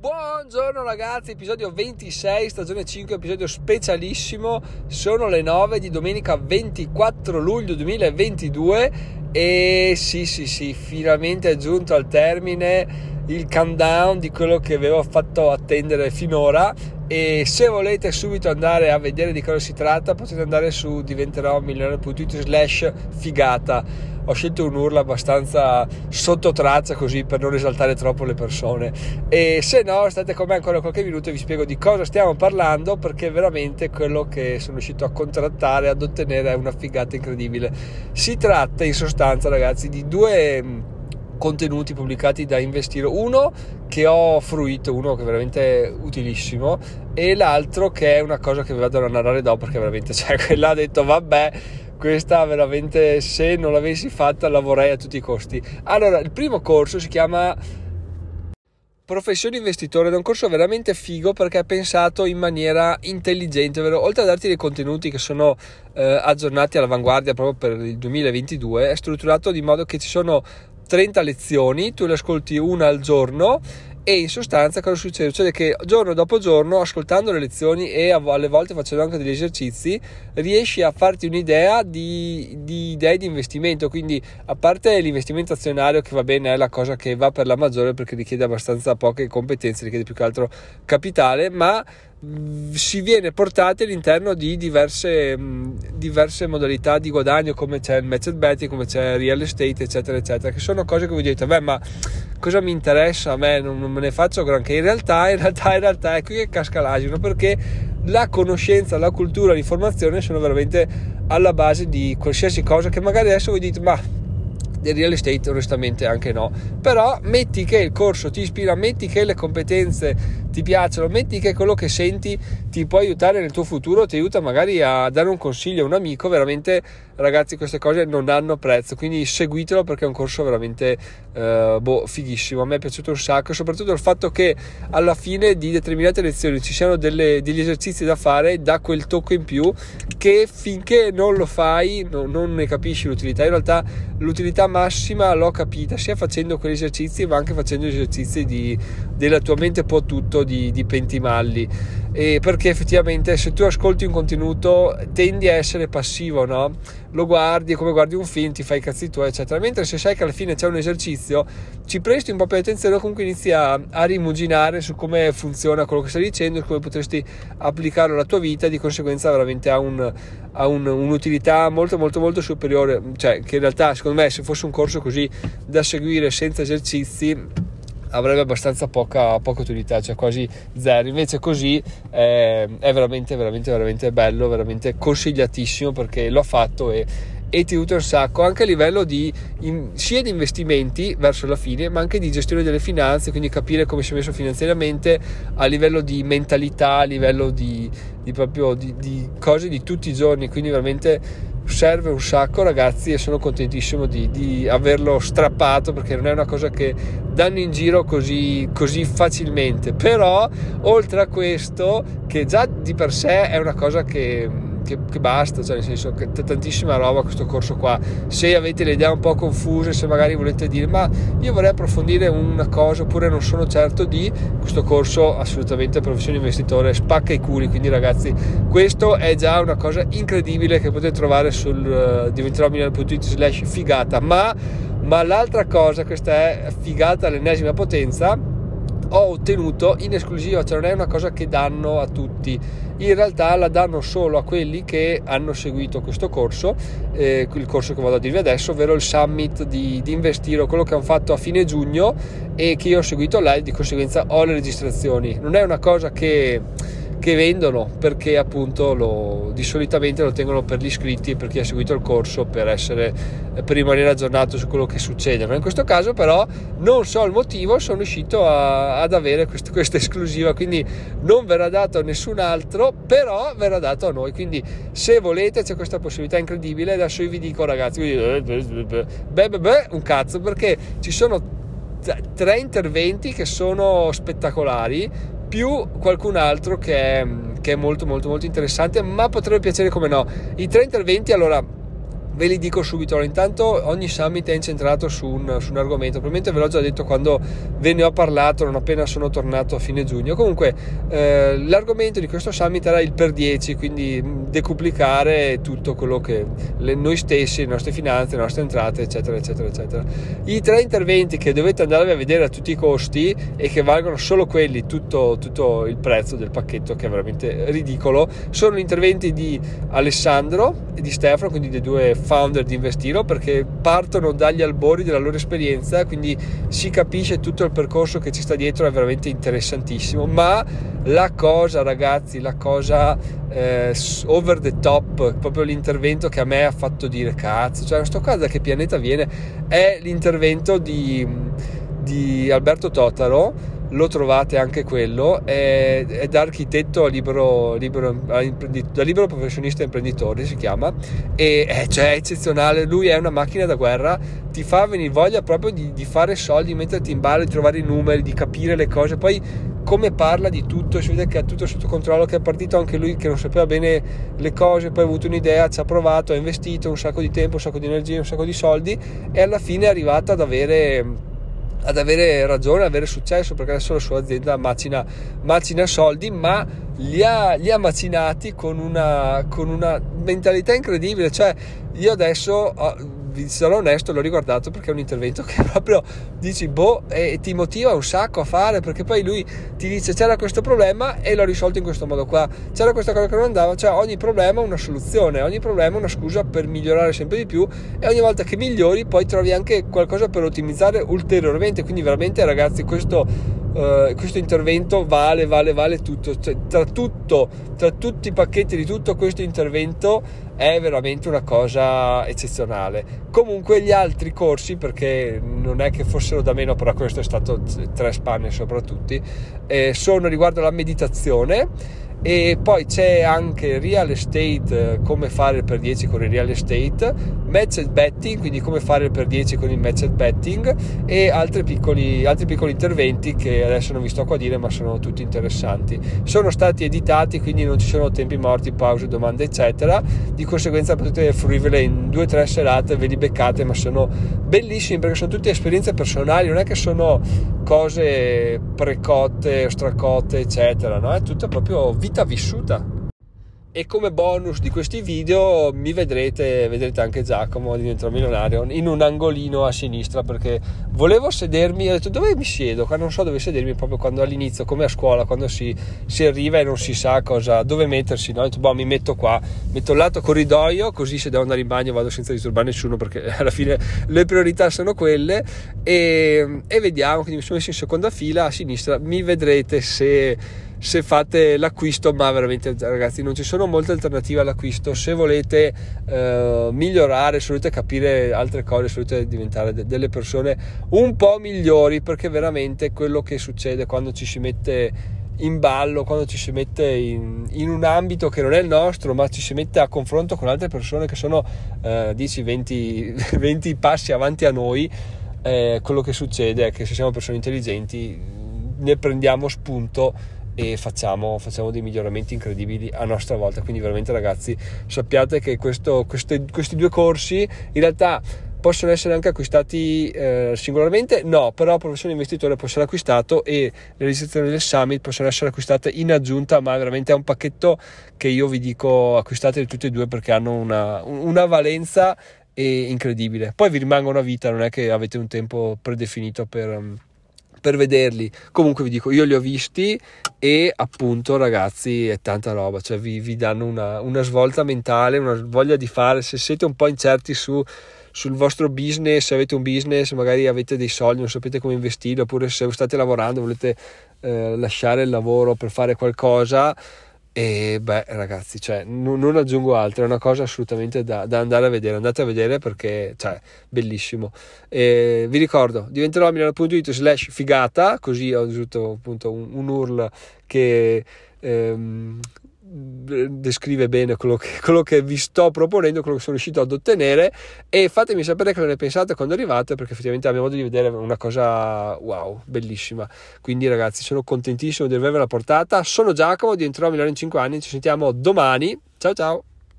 Buongiorno ragazzi, episodio 26, stagione 5, episodio specialissimo. Sono le 9 di domenica 24 luglio 2022 e sì sì sì, finalmente è giunto al termine il countdown di quello che avevo fatto attendere finora e se volete subito andare a vedere di cosa si tratta potete andare su diventerò milionario.it slash figata. Ho scelto un'urla abbastanza sotto traccia così per non esaltare troppo le persone. E se no state con me ancora qualche minuto e vi spiego di cosa stiamo parlando perché veramente quello che sono riuscito a contrattare ad ottenere è una figata incredibile. Si tratta in sostanza ragazzi di due contenuti pubblicati da Investire, uno che ho fruito, uno che è veramente utilissimo e l'altro che è una cosa che vi vado a narrare dopo perché veramente cioè quella ha detto vabbè questa veramente se non l'avessi fatta la vorrei a tutti i costi. Allora, il primo corso si chiama Professione investitore ed è un corso veramente figo perché è pensato in maniera intelligente, ovvero oltre a darti dei contenuti che sono eh, aggiornati all'avanguardia proprio per il 2022, è strutturato di modo che ci sono 30 lezioni, tu le ascolti una al giorno e in sostanza cosa succede? Succede che giorno dopo giorno, ascoltando le lezioni e alle volte facendo anche degli esercizi, riesci a farti un'idea di, di idee di investimento. Quindi, a parte l'investimento azionario, che va bene, è la cosa che va per la maggiore perché richiede abbastanza poche competenze, richiede più che altro capitale, ma si viene portati all'interno di diverse, diverse, modalità di guadagno come c'è il matched betting, come c'è il real estate eccetera eccetera che sono cose che voi dite beh ma cosa mi interessa a me? Non, non me ne faccio granché. In realtà in realtà in realtà è qui che casca l'asino perché la conoscenza la cultura l'informazione sono veramente alla base di qualsiasi cosa che magari adesso voi dite ma del real estate onestamente anche no. Però metti che il corso ti ispira metti che le competenze ti piacciono metti che quello che senti ti può aiutare nel tuo futuro ti aiuta magari a dare un consiglio a un amico veramente ragazzi queste cose non hanno prezzo quindi seguitelo perché è un corso veramente eh, boh, fighissimo. A me è piaciuto un sacco soprattutto il fatto che alla fine di determinate lezioni ci siano delle, degli esercizi da fare da quel tocco in più che finché non lo fai no, non ne capisci l'utilità. In realtà l'utilità massima l'ho capita sia facendo quegli esercizi ma anche facendo gli esercizi di, della tua mente può tutto di, di pentimalli e perché effettivamente se tu ascolti un contenuto tendi a essere passivo no? lo guardi, come guardi un film, ti fai i cazzi tuoi, eccetera. Mentre se sai che alla fine c'è un esercizio, ci presti un po' più attenzione, comunque inizi a, a rimuginare su come funziona quello che stai dicendo, come potresti applicarlo alla tua vita, di conseguenza veramente ha, un, un, un'utilità molto, molto, molto superiore. Cioè, che in realtà, secondo me, se fosse un corso così da seguire senza esercizi avrebbe abbastanza poca, poca, utilità, cioè quasi zero. Invece così eh, è veramente, veramente, veramente bello, veramente consigliatissimo perché l'ho fatto e, e ti aiuta un sacco anche a livello di in, sia di investimenti verso la fine, ma anche di gestione delle finanze, quindi capire come si è messo finanziariamente, a livello di mentalità, a livello di, di proprio di, di cose di tutti i giorni, quindi veramente serve un sacco ragazzi e sono contentissimo di, di, averlo strappato perché non è una cosa che danno in giro così, così facilmente. Però oltre a questo che già di per sé è una cosa che che, che, basta, cioè nel senso che c'è tantissima roba questo corso qua. Se avete le idee un po' confuse, se magari volete dire ma io vorrei approfondire una cosa oppure non sono certo di questo corso assolutamente professione investitore spacca i culi, quindi ragazzi questo è già una cosa incredibile che potete trovare sul uh, diventerò slash figata, ma, ma l'altra cosa, questa è figata all'ennesima potenza ho ottenuto in esclusiva, cioè non è una cosa che danno a tutti, in realtà la danno solo a quelli che hanno seguito questo corso, eh, il corso che vado a dirvi adesso, ovvero il summit di, di Investiro, quello che hanno fatto a fine giugno e che io ho seguito là e di conseguenza ho le registrazioni. Non è una cosa che che vendono perché appunto lo, di solitamente lo tengono per gli iscritti e per chi ha seguito il corso per, essere, per rimanere aggiornato su quello che succede. Ma in questo caso però non so il motivo, sono riuscito a, ad avere quest, questa esclusiva, quindi non verrà dato a nessun altro, però verrà dato a noi. Quindi se volete c'è questa possibilità incredibile, adesso io vi dico ragazzi, beh, beh, beh, un cazzo perché ci sono tre interventi che sono spettacolari più qualcun altro che è, che è molto molto molto interessante ma potrebbe piacere come no. I tre interventi allora ve li dico subito. Allora, intanto ogni summit è incentrato su un, su un, argomento. Probabilmente ve l'ho già detto quando ve ne ho parlato, non appena sono tornato a fine giugno. Comunque, eh, l'argomento di questo summit era il per 10, quindi decuplicare tutto quello che le, noi stessi, le nostre finanze, le nostre entrate, eccetera, eccetera, eccetera. I tre interventi che dovete andare a vedere a tutti i costi e che valgono solo quelli, tutto, tutto il prezzo del pacchetto, che è veramente ridicolo, sono gli interventi di Alessandro e di Stefano, quindi dei due founder di Investiro, perché partono dagli albori della loro esperienza, quindi si capisce tutto il percorso che ci sta dietro, è veramente interessantissimo, ma la cosa ragazzi, la cosa eh, over the top, proprio l'intervento che a me ha fatto dire cazzo, cioè sto qua da che pianeta viene, è l'intervento di, di Alberto Totaro lo trovate anche quello, è, è da architetto a libero, libero, da libero professionista imprenditore si chiama, e è, cioè, è eccezionale, lui è una macchina da guerra, ti fa venire voglia proprio di, di fare soldi, metterti in ballo, di trovare i numeri, di capire le cose, poi come parla di tutto, si vede che ha tutto sotto controllo, che è partito anche lui che non sapeva bene le cose, poi ha avuto un'idea, ci ha provato, ha investito un sacco di tempo, un sacco di energia, un sacco di soldi e alla fine è arrivato ad avere ad avere ragione, ad avere successo perché adesso la sua azienda macina, macina soldi ma li ha, li ha macinati con una, con una, mentalità incredibile. Cioè io adesso vi sarò onesto, l'ho riguardato perché è un intervento che proprio dici boh e ti motiva un sacco a fare perché poi lui ti dice c'era questo problema e l'ho risolto in questo modo qua, c'era questa cosa che non andava, cioè ogni problema una soluzione, ogni problema una scusa per migliorare sempre di più e ogni volta che migliori poi trovi anche qualcosa per ottimizzare ulteriormente, quindi veramente ragazzi questo Uh, questo intervento vale, vale, vale tutto. Cioè, tra tutto, tra tutti i pacchetti di tutto questo intervento è veramente una cosa eccezionale. Comunque gli altri corsi, perché non è che fossero da meno, però questo è stato tre spanne soprattutto, eh, sono riguardo alla meditazione e poi c'è anche real estate eh, come fare per 10 con il real estate matched betting quindi come fare il per 10 con il matched betting e altri piccoli, altri piccoli interventi che adesso non vi sto qua a dire ma sono tutti interessanti. Sono stati editati quindi non ci sono tempi morti pause domande eccetera. Di conseguenza potete fruirvele in due o tre serate ve li beccate ma sono bellissimi perché sono tutte esperienze personali non è che sono cose precotte stracotte eccetera no? è tutto proprio vita vissuta e come bonus di questi video mi vedrete, vedrete anche Giacomo di Dentro Milionario in un angolino a sinistra perché volevo sedermi, ho detto dove mi siedo, qua non so dove sedermi proprio quando all'inizio, come a scuola, quando si, si arriva e non si sa cosa, dove mettersi, no? ho detto boh mi metto qua, metto il lato corridoio così se devo andare in bagno vado senza disturbare nessuno perché alla fine le priorità sono quelle e, e vediamo, quindi mi sono messo in seconda fila a sinistra, mi vedrete se se fate l'acquisto, ma veramente ragazzi non ci sono molte alternative all'acquisto, se volete eh, migliorare, se volete capire altre cose, se volete diventare de- delle persone un po' migliori, perché veramente quello che succede quando ci si mette in ballo, quando ci si mette in, in, un ambito che non è il nostro, ma ci si mette a confronto con altre persone che sono eh, 10-20 20 passi avanti a noi, eh, quello che succede è che se siamo persone intelligenti ne prendiamo spunto e facciamo, facciamo, dei miglioramenti incredibili a nostra volta. Quindi veramente ragazzi sappiate che questo, queste, questi due corsi in realtà possono essere anche acquistati eh, singolarmente? No, però professione investitore può essere acquistato e le registrazioni del summit possono essere acquistate in aggiunta, ma veramente è un pacchetto che io vi dico acquistate tutti e due perché hanno una, una valenza incredibile. Poi vi rimangono a vita, non è che avete un tempo predefinito per per vederli. Comunque vi dico, io li ho visti e appunto ragazzi è tanta roba, cioè vi, vi danno una, una, svolta mentale, una voglia di fare, se siete un po' incerti su, sul vostro business, se avete un business, magari avete dei soldi, non sapete come investire, oppure se state lavorando, volete eh, lasciare il lavoro per fare qualcosa e beh, ragazzi, cioè, n- non aggiungo altro, è una cosa assolutamente da, da, andare a vedere. Andate a vedere perché, cioè, bellissimo. E vi ricordo, diventerò milano.it slash figata, così ho usato appunto un, un URL che ehm, descrive bene quello che, quello che, vi sto proponendo, quello che sono riuscito ad ottenere e fatemi sapere cosa ne pensate quando arrivate perché effettivamente a mio modo di vedere è una cosa wow, bellissima. Quindi ragazzi sono contentissimo di avervela portata. Sono Giacomo, diventerò a Milano in 5 anni, ci sentiamo domani. Ciao ciao!